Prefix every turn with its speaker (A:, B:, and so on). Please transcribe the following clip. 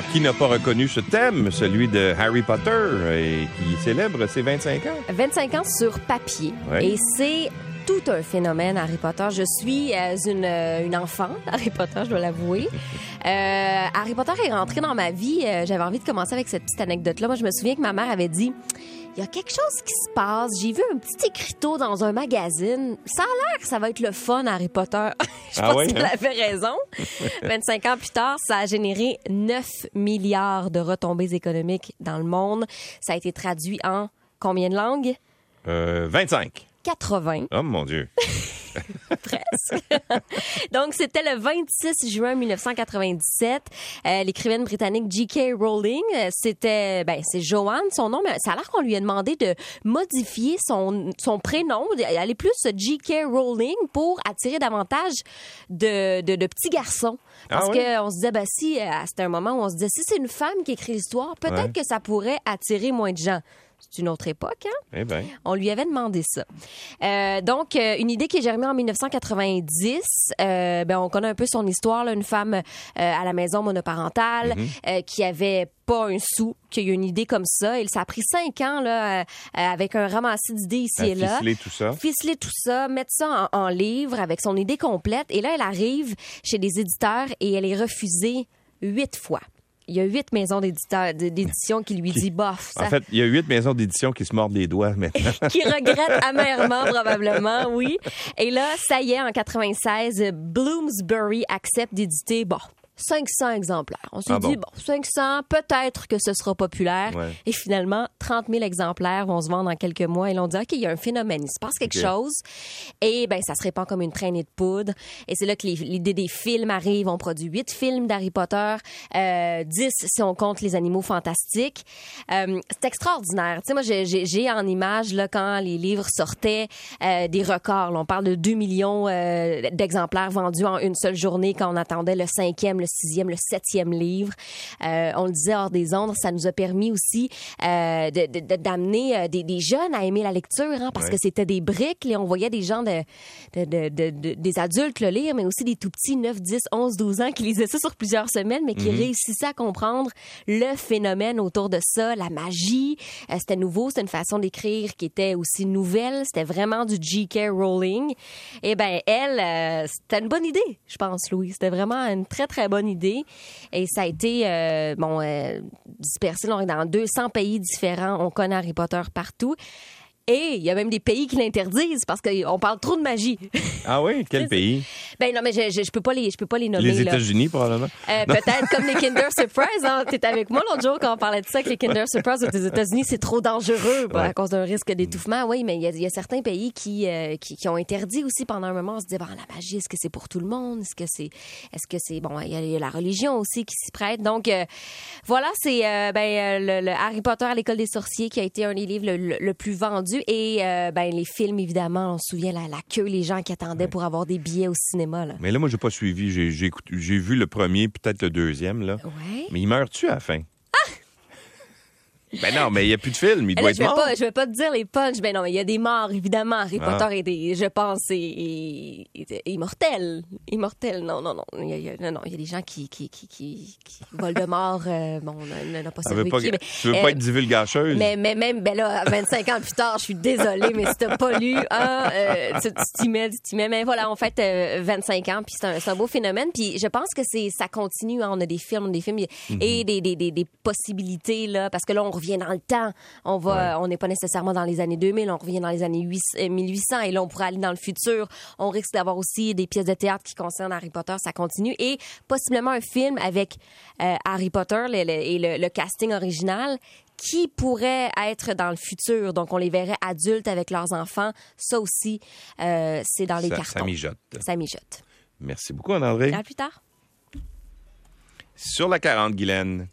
A: Alors, qui n'a pas reconnu ce thème, celui de Harry Potter, et qui célèbre ses 25 ans?
B: 25 ans sur papier.
A: Ouais.
B: Et c'est tout un phénomène, Harry Potter. Je suis euh, une, euh, une enfant d'Harry Potter, je dois l'avouer. Euh, Harry Potter est rentré dans ma vie. J'avais envie de commencer avec cette petite anecdote-là. Moi, je me souviens que ma mère avait dit... Il y a quelque chose qui se passe. J'ai vu un petit écriteau dans un magazine. Ça a l'air que ça va être le fun, Harry Potter. je
A: Ah
B: pense qu'elle
A: hein?
B: avait raison. 25 ans plus tard, ça a généré 9 milliards de retombées économiques dans le monde. Ça a été traduit en combien de langues?
A: Euh, 25.
B: 80,
A: Oh mon Dieu.
B: presque. Donc, c'était le 26 juin 1997. Euh, L'écrivaine britannique J.K. Rowling, euh, c'était, ben, c'est Joanne, son nom, mais ça a l'air qu'on lui a demandé de modifier son, son prénom, d'aller plus J.K. Rowling pour attirer davantage de, de, de petits garçons. Parce
A: Ah ouais?
B: qu'on se disait, ben, si, euh, c'était un moment où on se disait, si c'est une femme qui écrit l'histoire, peut-être
A: Ouais.
B: que ça pourrait attirer moins de gens. C'est une autre époque, hein?
A: Eh bien.
B: On lui avait demandé ça. Euh, donc, euh, une idée qui est germée en 1990. Euh, ben, on connaît un peu son histoire, là, une femme à la maison monoparentale
A: Mhm.
B: euh, qui avait pas un sou, qui a eu une idée comme ça. Et ça a pris cinq ans là, avec un ramassis d'idées ici
A: À
B: et là.
A: ficeler tout ça.
B: Ficeler tout ça, mettre ça en, en livre avec son idée complète. Et là, elle arrive chez des éditeurs et elle est refusée huit fois. Il y a huit maisons d'édition qui lui disent bof. ça
A: En fait, il y a huit maisons d'édition qui se mordent les doigts maintenant.
B: qui regrette amèrement probablement, oui. Et là, ça y est, en 96, Bloomsbury accepte d'éditer, bon, 500 exemplaires. On s'est
A: Ah
B: dit,
A: bon?
B: bon, 500, peut-être que ce sera populaire.
A: Ouais.
B: Et finalement, 30 000 exemplaires vont se vendre en quelques mois. Et l'on dit, OK, il y a un phénomène, il se passe quelque chose. Et ben, ça se répand comme une traînée de poudre. Et c'est là que l'idée des films arrive. On produit 8 films d'Harry Potter, euh, 10 si on compte les animaux fantastiques. Euh, c'est extraordinaire. Tu sais, moi, j'ai- en image, là, quand les livres sortaient, euh, des records. là. on parle de 2 millions euh, d'exemplaires vendus en une seule journée quand on attendait le cinquième, le sixième, le septième livre. Euh, on le disait hors des ondes, ça nous a permis aussi euh, de- de- de- d'amener euh, des, des jeunes à aimer la lecture, hein, parce
A: Ouais.
B: que c'était des briques. Là, on voyait des gens, de, de- de- de- de- des adultes le lire, mais aussi des tout petits, 9, 10, 11, 12 ans, qui lisaient ça sur plusieurs semaines, mais qui réussissaient à comprendre le phénomène autour de ça, la magie. Euh, c'était nouveau, c'était une façon d'écrire qui était aussi nouvelle. C'était vraiment du J.K. Rowling. Et ben elle, c'était une bonne idée, je pense, Louis. C'était vraiment une très, très bonne idée. Et ça a été, euh, bon, euh, dispersé dans 200 pays différents. On connaît Harry Potter partout. Et il y a même des pays qui l'interdisent parce qu'on parle trop de magie.
A: Ah oui? Quel pays?
B: ben non, mais je, je, je peux pas les, je peux pas les nommer.
A: Les. États-Unis, probablement.
B: Euh, Peut-être comme les Kinder Surprise. Hein. T'es avec moi l'autre jour quand on parlait de ça, que les Kinder Surprise aux États-Unis, c'est trop dangereux à cause d'un risque d'étouffement. Oui, mais il y, a- il y a certains pays qui, euh, qui, qui ont interdit aussi pendant un moment. On se bon, la magie, est-ce que c'est pour tout le monde? Est-ce que c'est, est-ce que c'est, bon, il y, a- il y a la religion aussi qui s'y prête. Donc, euh, voilà, c'est ben, le, le Harry Potter à l'école des sorciers qui a été un des livres le, le- le plus vendu. Et euh, ben, les films, évidemment, on se souvient la, la queue, les gens qui attendaient pour avoir des billets au cinéma. Là.
A: Mais là, moi, j'ai pas suivi. J'ai vu le premier, peut-être le deuxième, là.
B: Ouais.
A: Mais il meurt-tu à la fin? Ben non, mais il n'y a plus de film. Il
B: Eh
A: doit
B: là,
A: être
B: je vais
A: mort.
B: pas, je vais pas te dire les punchs. Ben non, mais il y a des morts, évidemment. Harry
A: Ah.
B: Potter est des, je pense, est, est- immortel. Immortel. Non, non, non. Il y a, non, non, il y a des gens qui, qui, qui, qui, qui Voldemort, euh, bon, n'a n'a pas
A: veut pas,
B: survécu. mais,
A: tu veux
B: euh,
A: pas être divulgacheuse?
B: mais, mais même, ben là, 25 ans plus tard, je suis désolée, mais si t'as pas lu, hein, euh, tu t'y mets, tu t'y mets. Mais voilà, on fait euh, 25 ans, puis c'est un, un beau phénomène. Puis je pense que c'est ça continue. hein. on a des films, des films et des, des, des, des possibilités, là, parce que là, on revient dans le temps. On va, on n'est pas nécessairement dans les années 2000, on revient dans les années 8 euh, 1800, et là, on pourrait aller dans le futur. On risque d'avoir aussi des pièces de théâtre qui concernent Harry Potter, ça continue. Et possiblement un film avec euh, Harry Potter le- le- et le, le casting original qui pourrait être dans le futur. Donc, on les verrait adultes avec leurs enfants. Ça aussi, euh, c'est dans les
A: ça,
B: cartons.
A: ça mijote.
B: Ça mijote.
A: Merci beaucoup, André.
B: À plus tard.
A: Sur la 40, Guylaine.